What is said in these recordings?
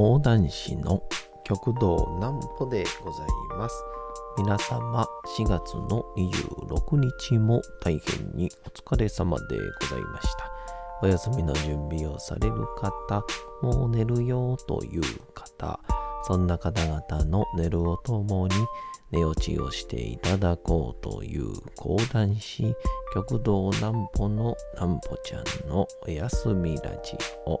講談師の極道南歩でございます。皆様、4月の26日も大変にお疲れ様でございました。お休みの準備をされる方、もう寝るよという方、そんな方々の寝るをともに寝落ちをしていただこうという講談師、極道南歩の南歩ちゃんのお休みラジオ。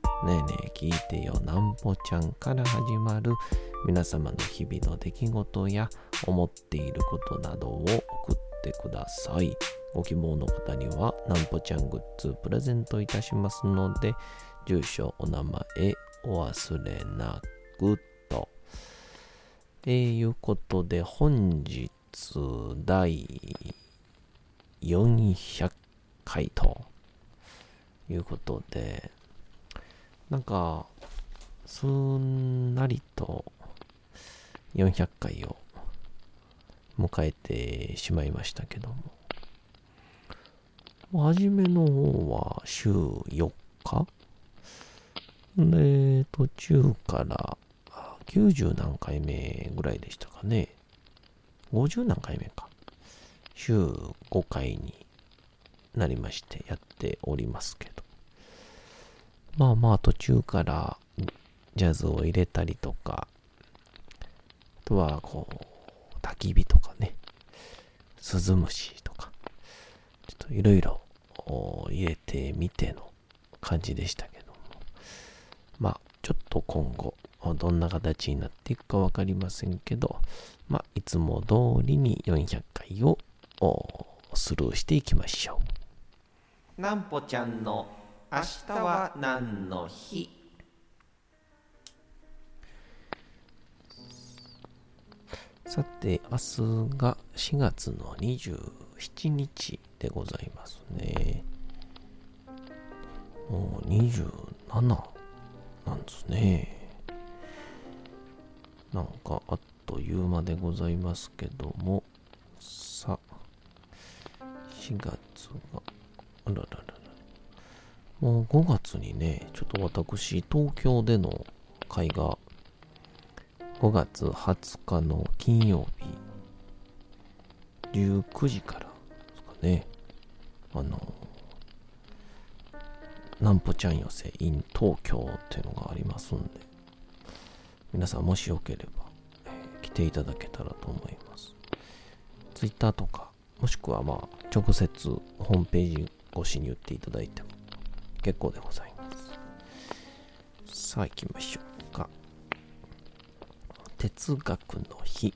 ねえねえ聞いてよなんぽちゃんから始まる皆様の日々の出来事や思っていることなどを送ってください。ご希望の方にはなんぽちゃんグッズプレゼントいたしますので、住所、お名前、お忘れなくと。ということで本日第400回ということで、なんか、すんなりと400回を迎えてしまいましたけども。初めの方は週4日？で、途中から90何回目ぐらいでしたかね。50何回目か。週5回になりましてやっておりますけど。まあまあ途中からジャズを入れたりとか、あとはこう、焚き火とかね、鈴虫とか、ちょっといろいろ入れてみての感じでしたけども。まあちょっと今後、どんな形になっていくかわかりませんけど、まあいつも通りに400回をスルーしていきましょう。なんぽちゃんの明日は何の日？さて、明日が4月の27日でございますね。もう27なんですね。なんかあっという間でございますけども、さ、4月が、あららら。もう5月にね、ちょっと私、東京での会が、5月20日の金曜日、19時からですかね、あの、なんぽちゃん寄せ in 東京っていうのがありますんで、皆さんもしよければ、えー、来ていただけたらと思います。Twitter とか、もしくはまあ、直接ホームページ越しに言っていただいても結構でございます。さあ行きましょうか。哲学の日。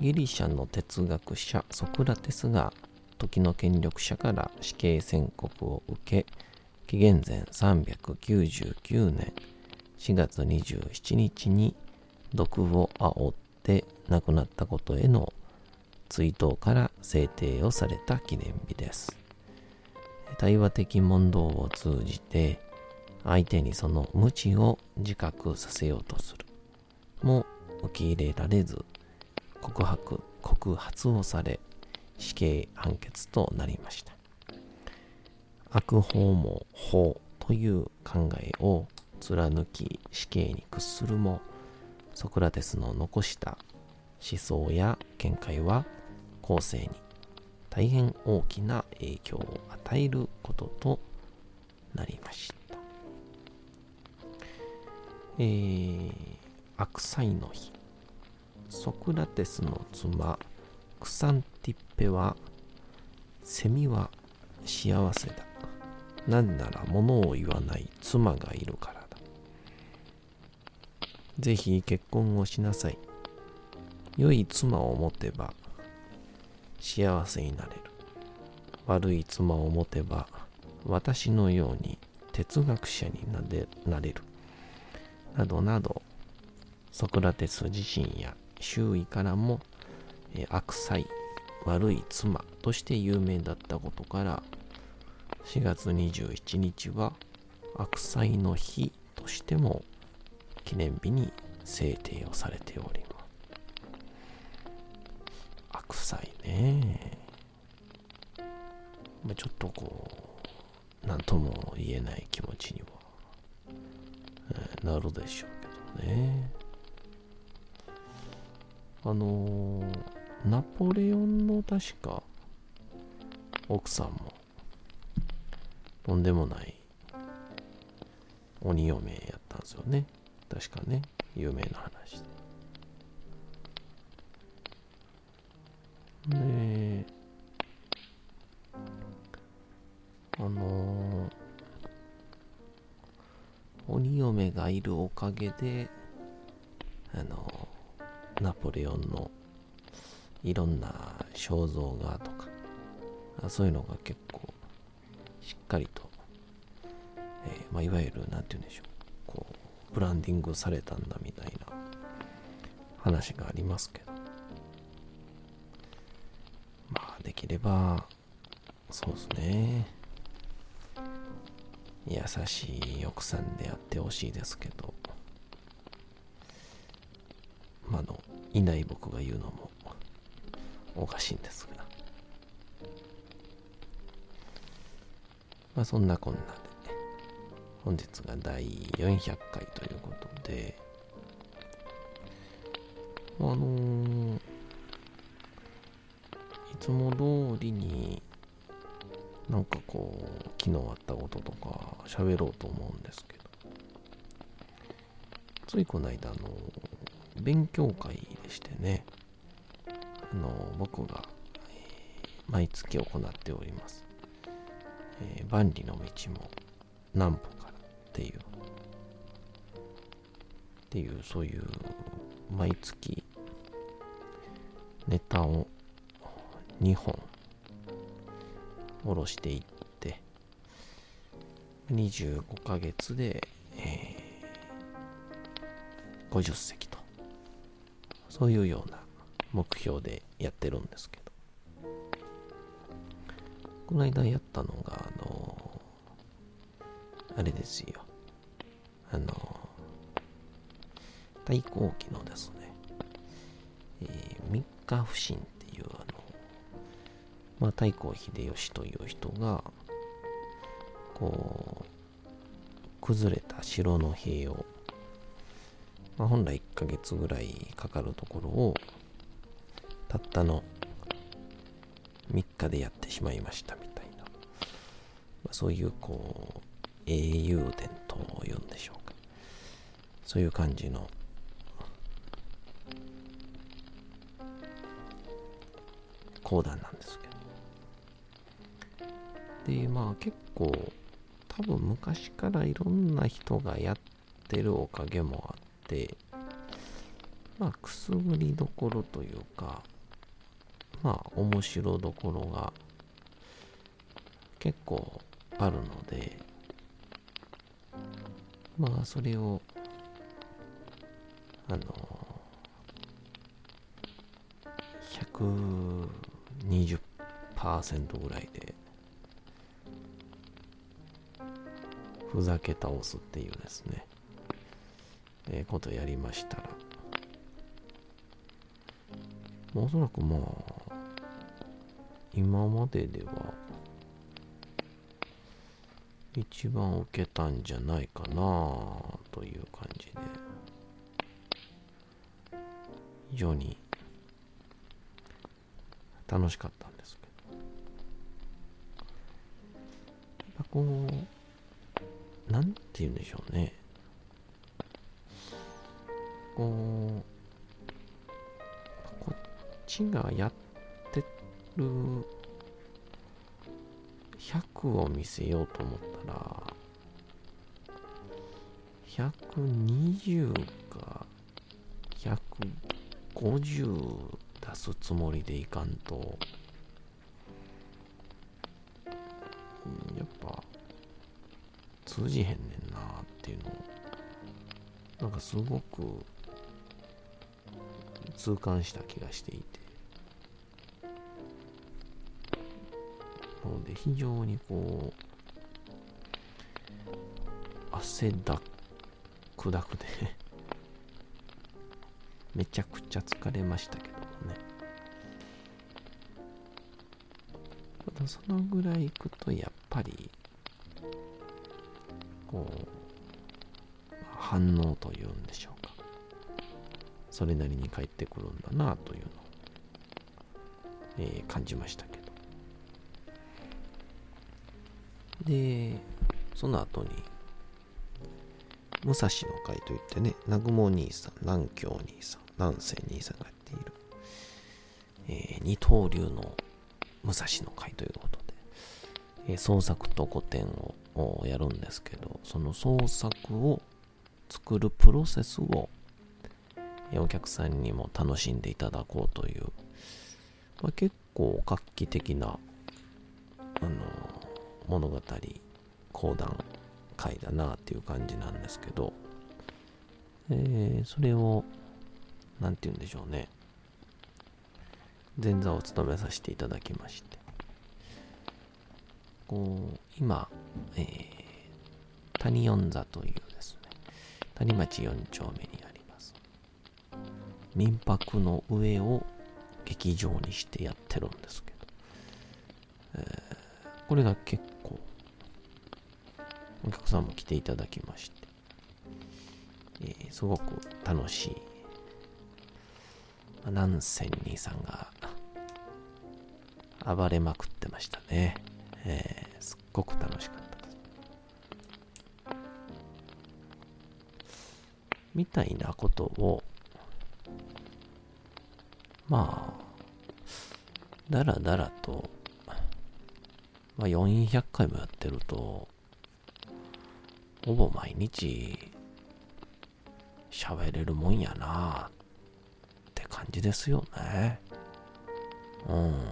ギリシャの哲学者ソクラテスが時の権力者から死刑宣告を受け、紀元前399年4月27日に毒を煽って亡くなったことへの追悼から制定をされた記念日です。対話的問答を通じて相手にその無知を自覚させようとする。も受け入れられず告白告発をされ死刑判決となりました。悪法も法という考えを貫き死刑に屈するもソクラテスの残した思想や見解は後世に大変大きな影響を与えることとなりました。えー、悪妻の日。ソクラテスの妻、クサンティッペは、セミは幸せだ。なぜなら物を言わない妻がいるからだ。ぜひ結婚をしなさい。良い妻を持てば幸せになれる。悪い妻を持てば私のように哲学者になれる。などなど、ソクラテス自身や周囲からも、悪妻、悪い妻として有名だったことから、4月27日は悪妻の日としても記念日に制定をされております。悪妻ね。ま、ちょっとこう、なんとも言えない気持ちには、え、なるでしょうけどね。あの、ナポレオンの確か奥さんもとんでもない鬼嫁やったんですよね。確かね、有名な話で。で、あのー、鬼嫁がいるおかげで、あのー、ナポレオンのいろんな肖像画とか、そういうのが結構しっかりと、えー、まあ、いわゆる、なんて言うんでしょう、こう、ブランディングされたんだみたいな話がありますけど、まあ、できれば、そうですね、優しい奥さんであってほしいですけど、まあの、いない僕が言うのもおかしいんですが。まあそんなこんなで、本日が第400回ということで、あのー、つも通りになんかこう、昨日あったこととか喋ろうと思うんですけど、ついこの間、あの、勉強会でしてね、あの、僕が、毎月行っております。えー、万里の道も南歩からっていう、っていう、そういう毎月ネタを2本。下ろしていって。25ヶ月で、えー、50席と。そういうような目標でやってるんですけど。この間やったのが、あのー、あれですよ。あのー、太閤記のですね、えー、三日不審っ、まあ、太閤秀吉という人が、こう、崩れた城の塀を、まあ、本来1ヶ月ぐらいかかるところを、たったの3日でやってしまいましたみたいな、まあ、そういうこう英雄伝というんでしょうか。そういう感じの講談なんですけど。でまあ結構多分昔からいろんな人がやってるおかげもあってまあくすぐりどころというかまあ面白どころが結構あるのでまあそれをあの120%ぐらいでふざけ倒すっていうですね、えー、ことやりましたら。おそらくまあ今まででは一番受けたんじゃないかなという感じで非常に楽しかったんですけど。やっぱこうなんて言うんでしょうね。こうこっちがやってる100を見せようと思ったら120か150出すつもりでいかんと通じへんねんなっていうのをなんかすごく痛感した気がしていて。なので非常にこう汗だくだくで めちゃくちゃ疲れましたけどもね。ただそのぐらいいくとやっぱりこう反応というんでしょうか。それなりに返ってくるんだなというのを、えー、感じましたけど。でその後に武蔵の会といってね、南雲兄さん、南京兄さん、南西兄さんがやっている、えー、二刀流の武蔵の会ということで、えー、創作と古典をやるんですけど、その創作を作るプロセスを、お客さんにも楽しんでいただこうという、まあ、結構画期的な、あの物語、講談回だなっていう感じなんですけど、えー、それを、なんて言うんでしょうね。前座を務めさせていただきまして、こう、今、えー、谷四座というですね、谷町4丁目にあります。民泊の上を劇場にしてやってるんですけど、えー、これが結構お客さんも来ていただきまして、えー、すごく楽しい、まあ、南仙兄さんが暴れまくってましたね。えー、すっごく楽しかった。みたいなことを、まあ、だらだらと、まあ、400回もやってると、ほぼ毎日喋れるもんやなって感じですよね。うん。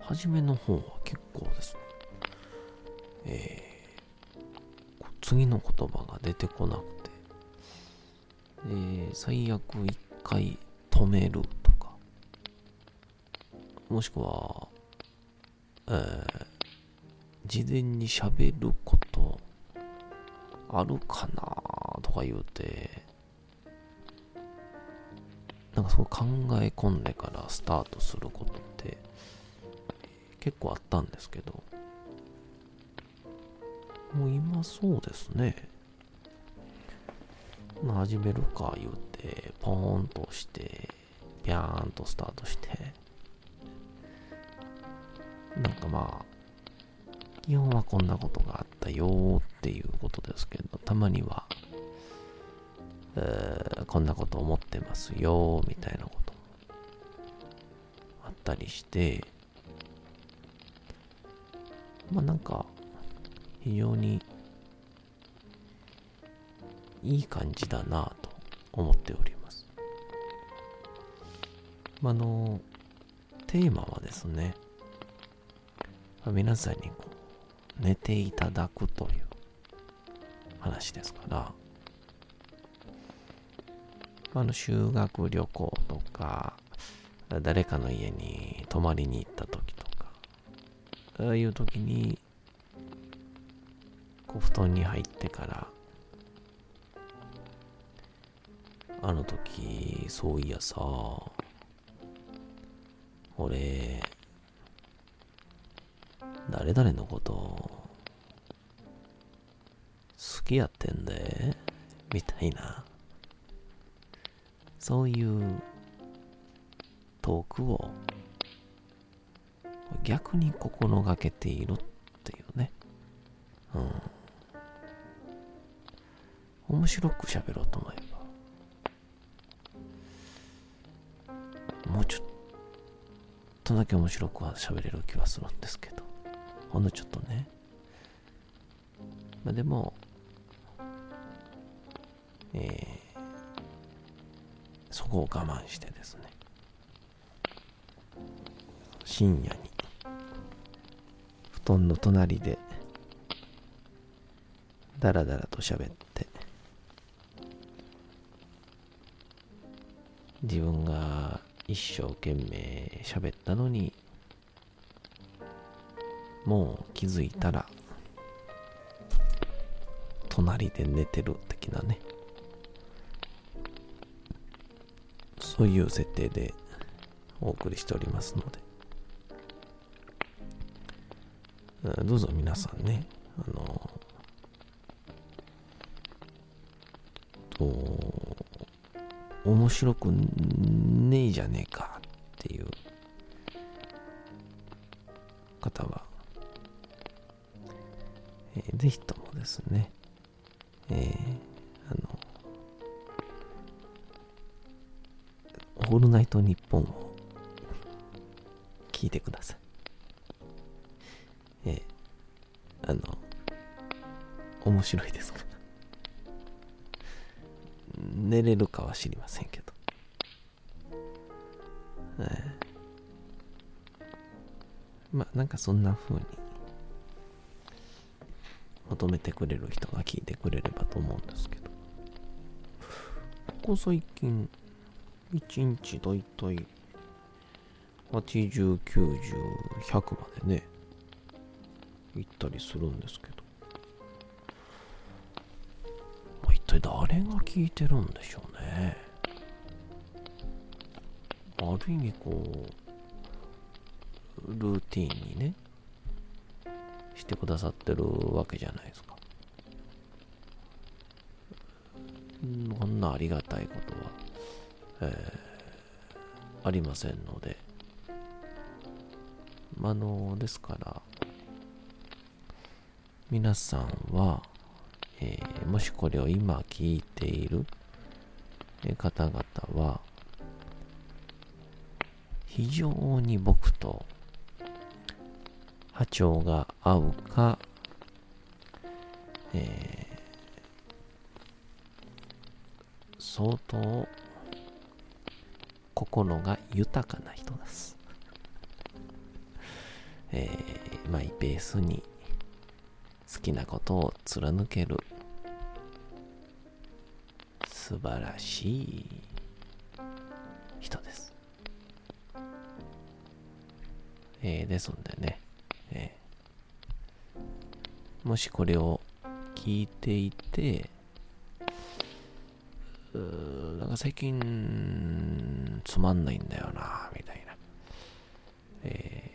初めの方は結構ですね。え、次の言葉が出てこなくて、えー、最悪一回止めるとか、もしくは、えー、事前に喋ることあるかなとか言うて、なんかそう考え込んでからスタートすることって結構あったんですけど、もう今そうですね。まあ、始めるか言うて、ポーンとして、ビャーンとスタートして、なんかまあ、基本はこんなことがあったよっていうことですけど、たまには、えー、こんなこと思ってますよみたいなこともあったりして、まあなんか、非常にいい感じだなと思っております。あの、テーマはですね、皆さんにこう寝ていただくという話ですから、あの修学旅行とか、誰かの家に泊まりに行った時とか、ああいう時に、布団に入ってから、あの時、そういやさ、俺、誰々のこと好きやってんでみたいなそういうトークを逆に心がけているっていうね。うん。面白く喋ろうと思えば。もうちょっとだけ面白くは喋れる気はするんですけど。ほんのちょっとね。まあ、でも、えー、そこを我慢してですね、深夜に、布団の隣で、だらだらと喋って、自分が一生懸命喋ったのに、もう気づいたら、隣で寝てる的なね。そういう設定でお送りしておりますので、どうぞ皆さんね、あの、面白くねえじゃねえかっていう方は、えー、ぜひともですね、えー、あの、オールナイトニッポンを聞いてください。えー、あの、面白いですか？寝れるかは知りませんけど。え、まあ、なんかそんな風に求めてくれる人が聞いてくれればと思うんですけど。ここ最近、1日だいたい80、90、100までね、行ったりするんですけど。体誰が聞いてるんでしょうね。ある意味こう、ルーティンにね、してくださってるわけじゃないですか。こんなありがたいことは、えー、ありませんので、あの、ですから、皆さんは、えー、もしこれを今聞いている方々は、非常に僕と波長が合うか、えー、相当心が豊かな人です。えー、マイペースに好きなことを貫ける素晴らしい人です。えー、ですんでね、えー、もしこれを聞いていて、なんか最近つまんないんだよな、みたいな、え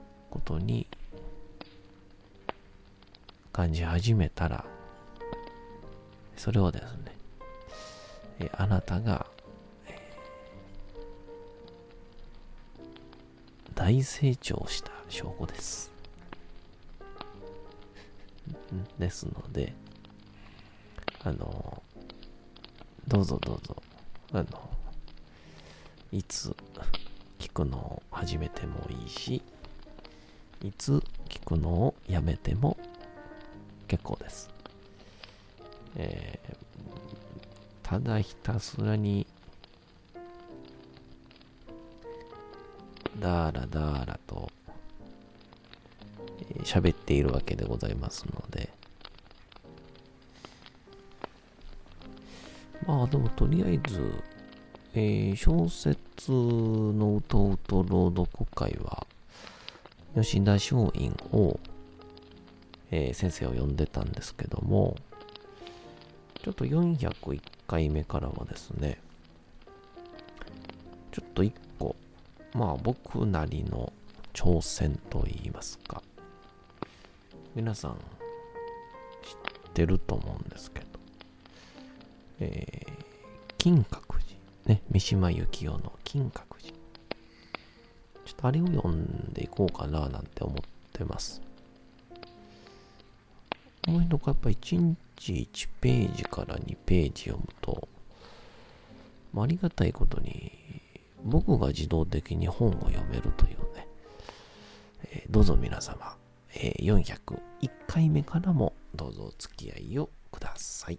ー、ことに感じ始めたら、それをですね、えあなたが、え、大成長した証拠です。ですので、あの、どうぞどうぞ、あの、いつ聞くのを始めてもいいし、いつ聞くのをやめても結構です。えー、ただひたすらに、だーらだーらと、喋、っているわけでございますので、まあでもとりあえず、えー、小説のうとうと朗読会は、吉田松陰を、えー、先生を呼んでたんですけども、ちょっと401回目からはですね、ちょっと一個、まあ僕なりの挑戦といいますか、皆さん知ってると思うんですけど、えー、金閣寺、ね、三島由紀夫の金閣寺。ちょっとあれを読んでいこうかななんて思ってます。もう一度やっぱ1日1ページから2ページ読むと、ありがたいことに僕が自動的に本を読めるというね、えー、どうぞ皆様、えー、401回目からもどうぞお付き合いをください。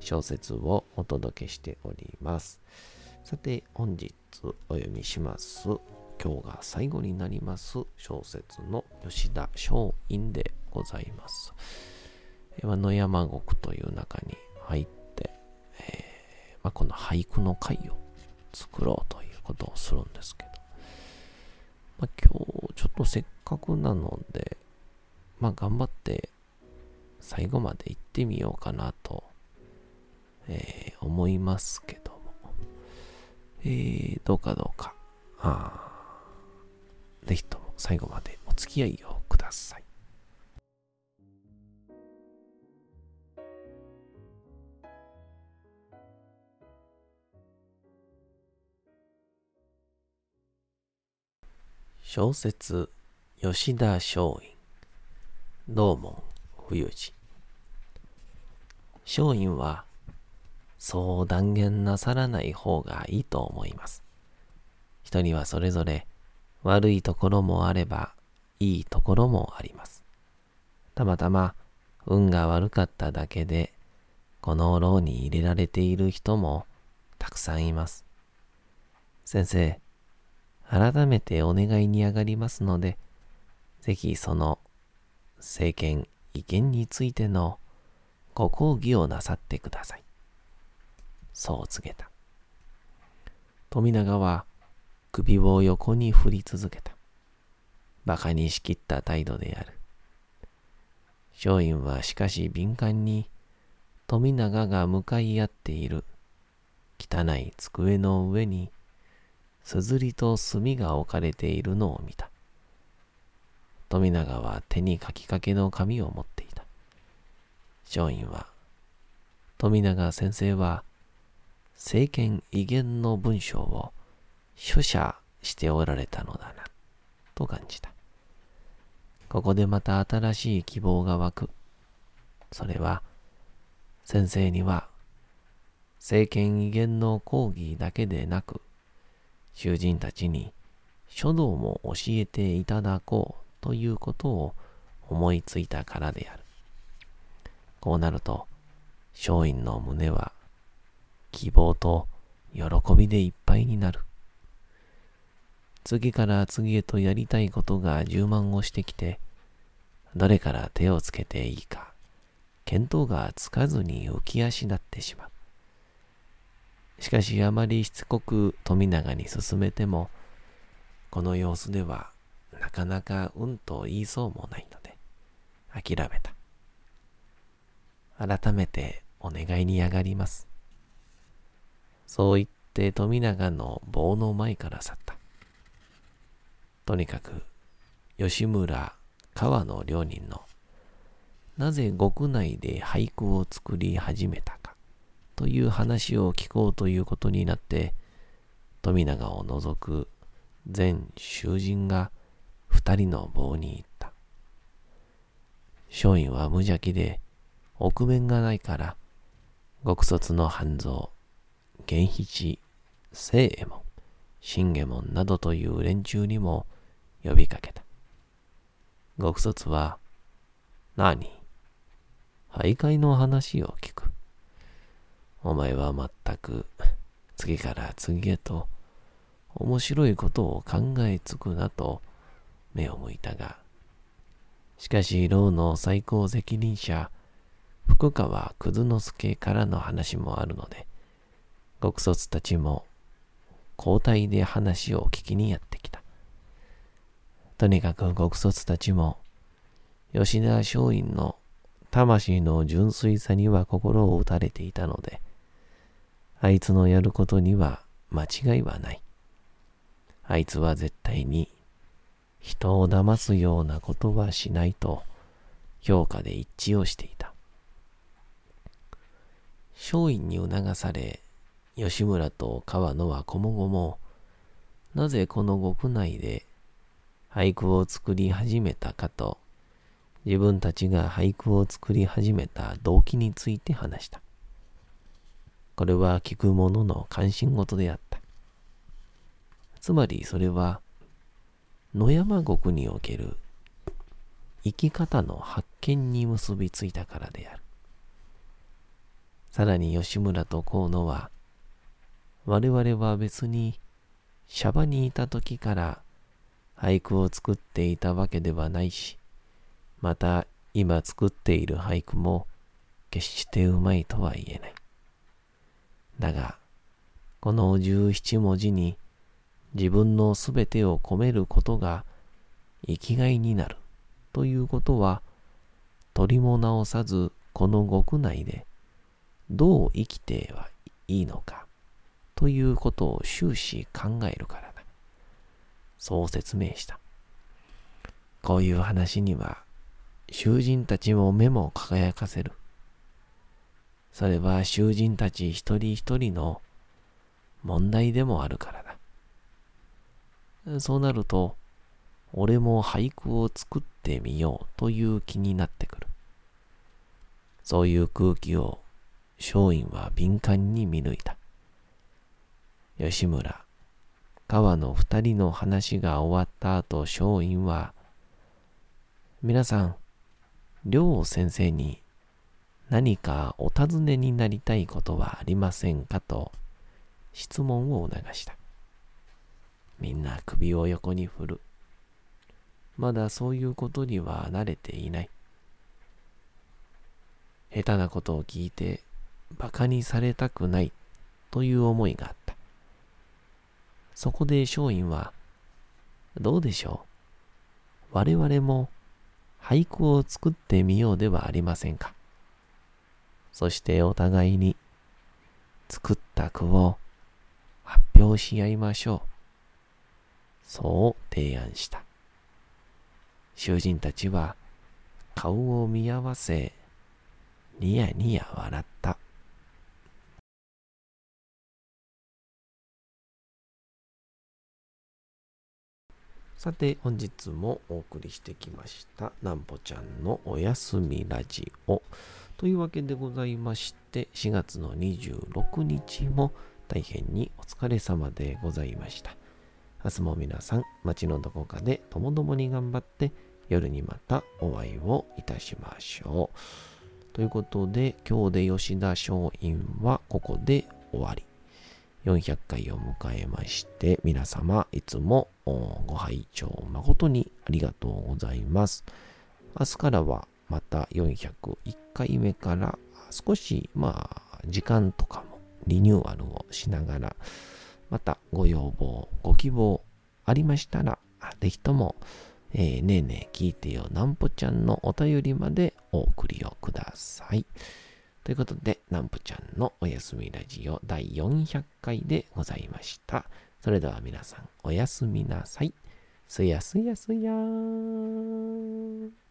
小説をお届けしております。さて、本日お読みします。今日が最後になります小説の吉田松陰でございます。野山国という中に入って、えー、まあ、この俳句の会を作ろうということをするんですけど、まあ、今日ちょっとせっかくなので、まあ、頑張って最後まで行ってみようかなとえー、思いますけども、えー、どうかどうか、あぜひとも最後までお付き合いをください。小説吉田松陰。道門冬治松陰はそう断言なさらない方がいいと思います。人にはそれぞれ悪いところもあればいいところもあります。たまたま運が悪かっただけでこの牢に入れられている人もたくさんいます。先生、改めてお願いに上がりますので、ぜひその政権、意見についてのご講義をなさってください。そう告げた。富永は首を横に振り続けた。馬鹿にしきった態度である。松陰はしかし敏感に富永が向かい合っている汚い机の上にすずりと墨が置かれているのを見た。富永は手に書きかけの紙を持っていた。松陰は、富永先生は政権威厳の文章を書写しておられたのだな、と感じた。ここでまた新しい希望が湧く。それは、先生には、政権威厳の講義だけでなく、囚人たちに書道も教えていただこうということを思いついたからである。こうなると、松陰の胸は希望と喜びでいっぱいになる。次から次へとやりたいことが充満をしてきて、どれから手をつけていいか、見当がつかずに浮き足立ってしまう。しかしあまりしつこく富永に進めても、この様子ではなかなかうんと言いそうもないので、諦めた。改めてお願いに上がります。そう言って富永の棒の前から去った。とにかく、吉村川の両人の、なぜ国内で俳句を作り始めたか、という話を聞こうということになって、富永を除く全囚人が二人の棒に行った。松陰は無邪気で、臆面がないから、極卒の半蔵、玄七、聖右衛門、信右衛門などという連中にも呼びかけた。極卒は、何？徘徊の話を聞く。お前はまったく次から次へと面白いことを考えつくなと目を向いたが、しかし牢の最高責任者、福川葛之助からの話もあるので、極卒たちも交代で話を聞きにやってきた。とにかく極卒たちも吉田松陰の魂の純粋さには心を打たれていたので、あいつのやることには間違いはない。あいつは絶対に人を騙すようなことはしないと評価で一致をしていた。松陰に促され、吉村と川野はこもごも、なぜこの国内で俳句を作り始めたかと、自分たちが俳句を作り始めた動機について話した。これは聞く者の関心事であった。つまりそれは、野山国における生き方の発見に結びついたからである。さらに吉村と河野は、我々は別にシャバにいた時から俳句を作っていたわけではないし、また今作っている俳句も決してうまいとは言えない。だが、この十七文字に自分のすべてを込めることが生きがいになるということは、取りも直さずこの極内でどう生きてはいいのかということを終始考えるからだ。そう説明した。こういう話には囚人たちも目も輝かせる。それは囚人たち一人一人の問題でもあるからだ。そうなると、俺も俳句を作ってみようという気になってくる。そういう空気を松陰は敏感に見抜いた。吉村、川の二人の話が終わった後、松陰は、皆さん、梁先生に何かお尋ねになりたいことはありませんかと質問を促した。みんな首を横に振る。まだそういうことには慣れていない。下手なことを聞いて馬鹿にされたくないという思いがあった。そこで松陰は、どうでしょう？我々も俳句を作ってみようではありませんか？そしてお互いに作った句を発表し合いましょう。そう提案した。囚人たちは顔を見合わせ、ニヤニヤ笑った。さて、本日もお送りしてきました、なんぽちゃんのおやすみラジオ。というわけでございまして、4月の26日も大変にお疲れ様でございました。明日も皆さん、街のどこかでともどもに頑張って、夜にまたお会いをいたしましょう。ということで、今日で吉田松陰はここで終わり。400回を迎えまして、皆様いつもご拝聴誠にありがとうございます。明日からはまた401回目から少しまあ時間とかもリニューアルをしながら、またご要望、ご希望ありましたら、ぜひとも、えー、ねえねえ聞いてよなんぽちゃんのお便りまでお送りをください。ということで、なんぽちゃんのおやすみラジオ第400回でございました。それでは皆さん、おやすみなさい。すやすやすやーん。